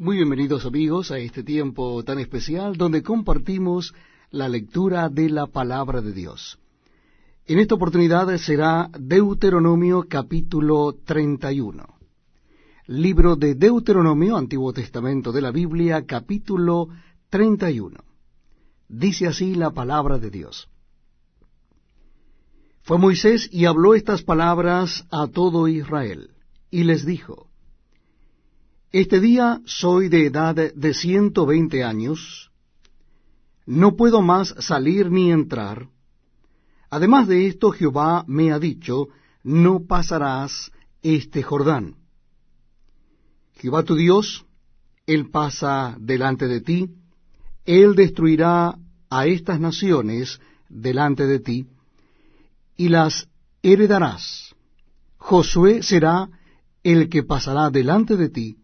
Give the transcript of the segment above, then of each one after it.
Muy bienvenidos amigos a este tiempo tan especial donde compartimos la lectura de la palabra de Dios. En esta oportunidad será Deuteronomio capítulo 31. Libro de Deuteronomio, Antiguo Testamento de la Biblia, capítulo 31. Dice así la palabra de Dios. Fue Moisés y habló estas palabras a todo Israel, y les dijo, este día soy de edad de ciento veinte años, no puedo más salir ni entrar. Además de esto, Jehová me ha dicho, no pasarás este Jordán. Jehová tu Dios, Él pasa delante de ti, Él destruirá a estas naciones delante de ti, y las heredarás. Josué será el que pasará delante de ti,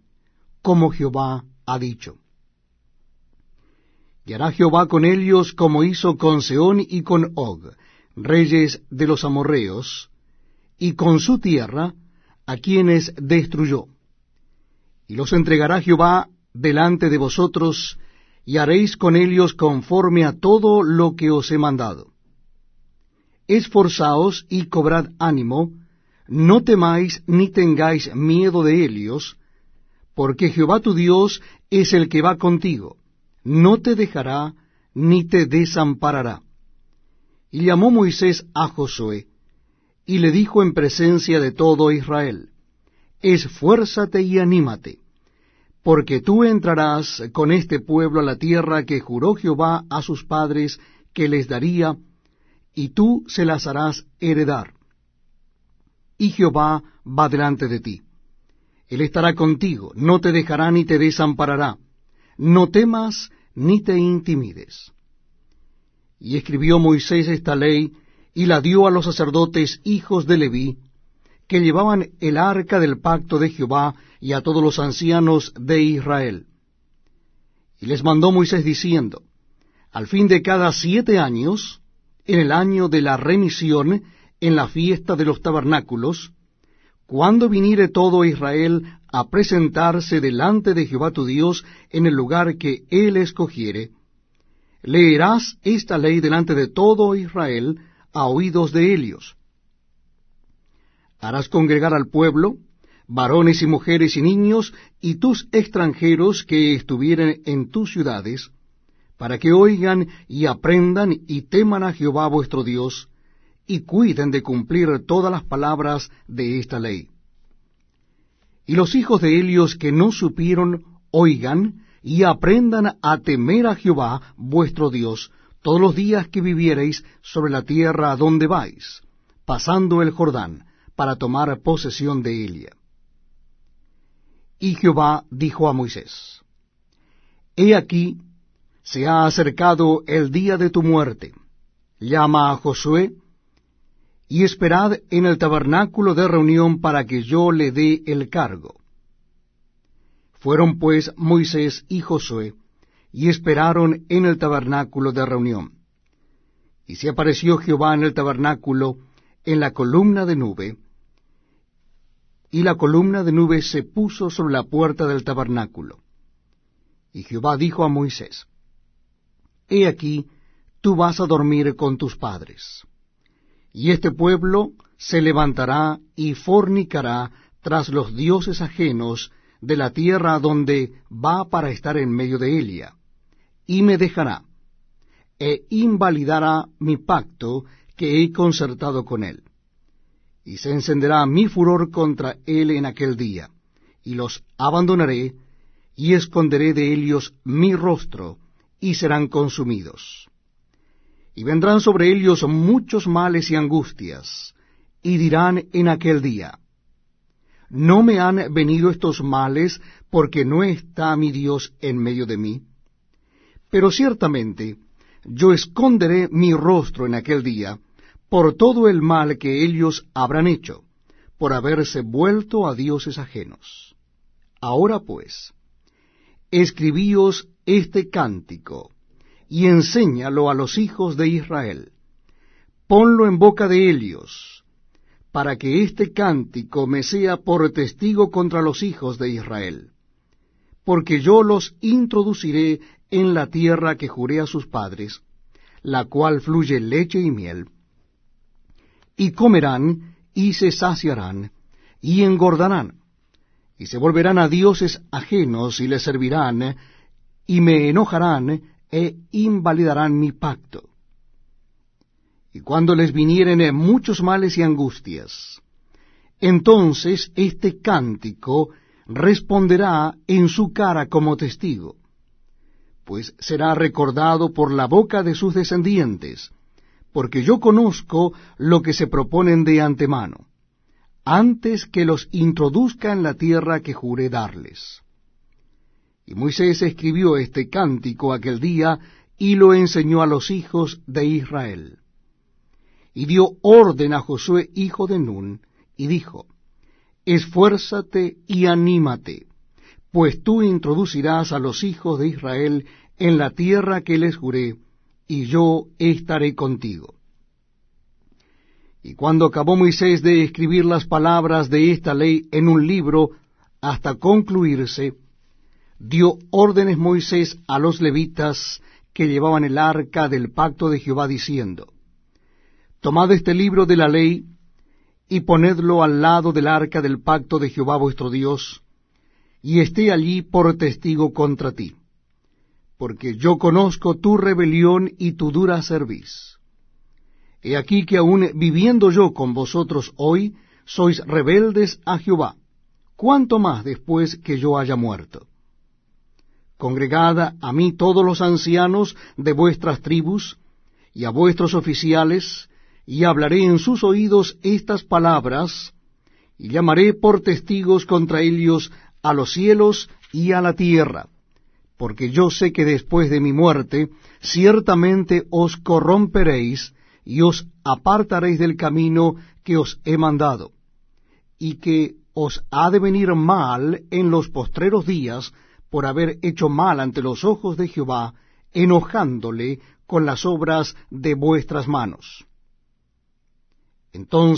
como Jehová ha dicho. Y hará Jehová con ellos como hizo con Seón y con Og, reyes de los amorreos, y con su tierra, a quienes destruyó. Y los entregará Jehová delante de vosotros, y haréis con ellos conforme a todo lo que os he mandado. Esforzaos y cobrad ánimo, no temáis ni tengáis miedo de ellos, porque Jehová tu Dios es el que va contigo, no te dejará ni te desamparará. Y llamó Moisés a Josué, y le dijo en presencia de todo Israel, Esfuérzate y anímate, porque tú entrarás con este pueblo a la tierra que juró Jehová a sus padres que les daría, y tú se las harás heredar. Y Jehová va delante de ti. Él estará contigo, no te dejará ni te desamparará. No temas ni te intimides. Y escribió Moisés esta ley y la dio a los sacerdotes hijos de Leví, que llevaban el arca del pacto de Jehová y a todos los ancianos de Israel. Y les mandó Moisés diciendo, al fin de cada siete años, en el año de la remisión, en la fiesta de los tabernáculos, cuando viniere todo Israel a presentarse delante de Jehová tu Dios en el lugar que él escogiere, leerás esta ley delante de todo Israel a oídos de ellos. Harás congregar al pueblo, varones y mujeres y niños, y tus extranjeros que estuvieren en tus ciudades, para que oigan y aprendan y teman a Jehová vuestro Dios, y cuiden de cumplir todas las palabras de esta ley. Y los hijos de Helios que no supieron, oigan y aprendan a temer a Jehová vuestro Dios todos los días que viviereis sobre la tierra a donde vais, pasando el Jordán, para tomar posesión de Elia. Y Jehová dijo a Moisés, He aquí, se ha acercado el día de tu muerte. Llama a Josué, y esperad en el tabernáculo de reunión para que yo le dé el cargo. Fueron pues Moisés y Josué, y esperaron en el tabernáculo de reunión. Y se apareció Jehová en el tabernáculo en la columna de nube, y la columna de nube se puso sobre la puerta del tabernáculo. Y Jehová dijo a Moisés, He aquí, tú vas a dormir con tus padres y este pueblo se levantará y fornicará tras los dioses ajenos de la tierra donde va para estar en medio de Elia, y me dejará, e invalidará mi pacto que he concertado con él. Y se encenderá mi furor contra él en aquel día, y los abandonaré, y esconderé de ellos mi rostro, y serán consumidos y vendrán sobre ellos muchos males y angustias, y dirán en aquel día, ¿no me han venido estos males porque no está mi Dios en medio de mí? Pero ciertamente yo esconderé mi rostro en aquel día por todo el mal que ellos habrán hecho, por haberse vuelto a dioses ajenos. Ahora pues, escribíos este cántico, y enséñalo a los hijos de Israel. Ponlo en boca de ellos, para que este cántico me sea por testigo contra los hijos de Israel. porque yo los introduciré en la tierra que juré a sus padres, la cual fluye leche y miel. Y comerán y se saciarán y engordarán, y se volverán a dioses ajenos y les servirán, y me enojarán e invalidarán mi pacto. Y cuando les vinieren muchos males y angustias, entonces este cántico responderá en su cara como testigo, pues será recordado por la boca de sus descendientes, porque yo conozco lo que se proponen de antemano, antes que los introduzca en la tierra que juré darles. Y Moisés escribió este cántico aquel día y lo enseñó a los hijos de Israel. Y dio orden a Josué, hijo de Nun, y dijo, Esfuérzate y anímate, pues tú introducirás a los hijos de Israel en la tierra que les juré, y yo estaré contigo. Y cuando acabó Moisés de escribir las palabras de esta ley en un libro hasta concluirse, dio órdenes Moisés a los levitas que llevaban el arca del pacto de Jehová, diciendo, Tomad este libro de la ley, y ponedlo al lado del arca del pacto de Jehová vuestro Dios, y esté allí por testigo contra ti, porque yo conozco tu rebelión y tu dura cerviz. He aquí que aun viviendo yo con vosotros hoy, sois rebeldes a Jehová, cuánto más después que yo haya muerto. Congregad a mí todos los ancianos de vuestras tribus, y a vuestros oficiales, y hablaré en sus oídos estas palabras, y llamaré por testigos contra ellos a los cielos y a la tierra, porque yo sé que después de mi muerte ciertamente os corromperéis y os apartaréis del camino que os he mandado, y que os ha de venir mal en los postreros días por haber hecho mal ante los ojos de Jehová, enojándole con las obras de vuestras manos. Entonces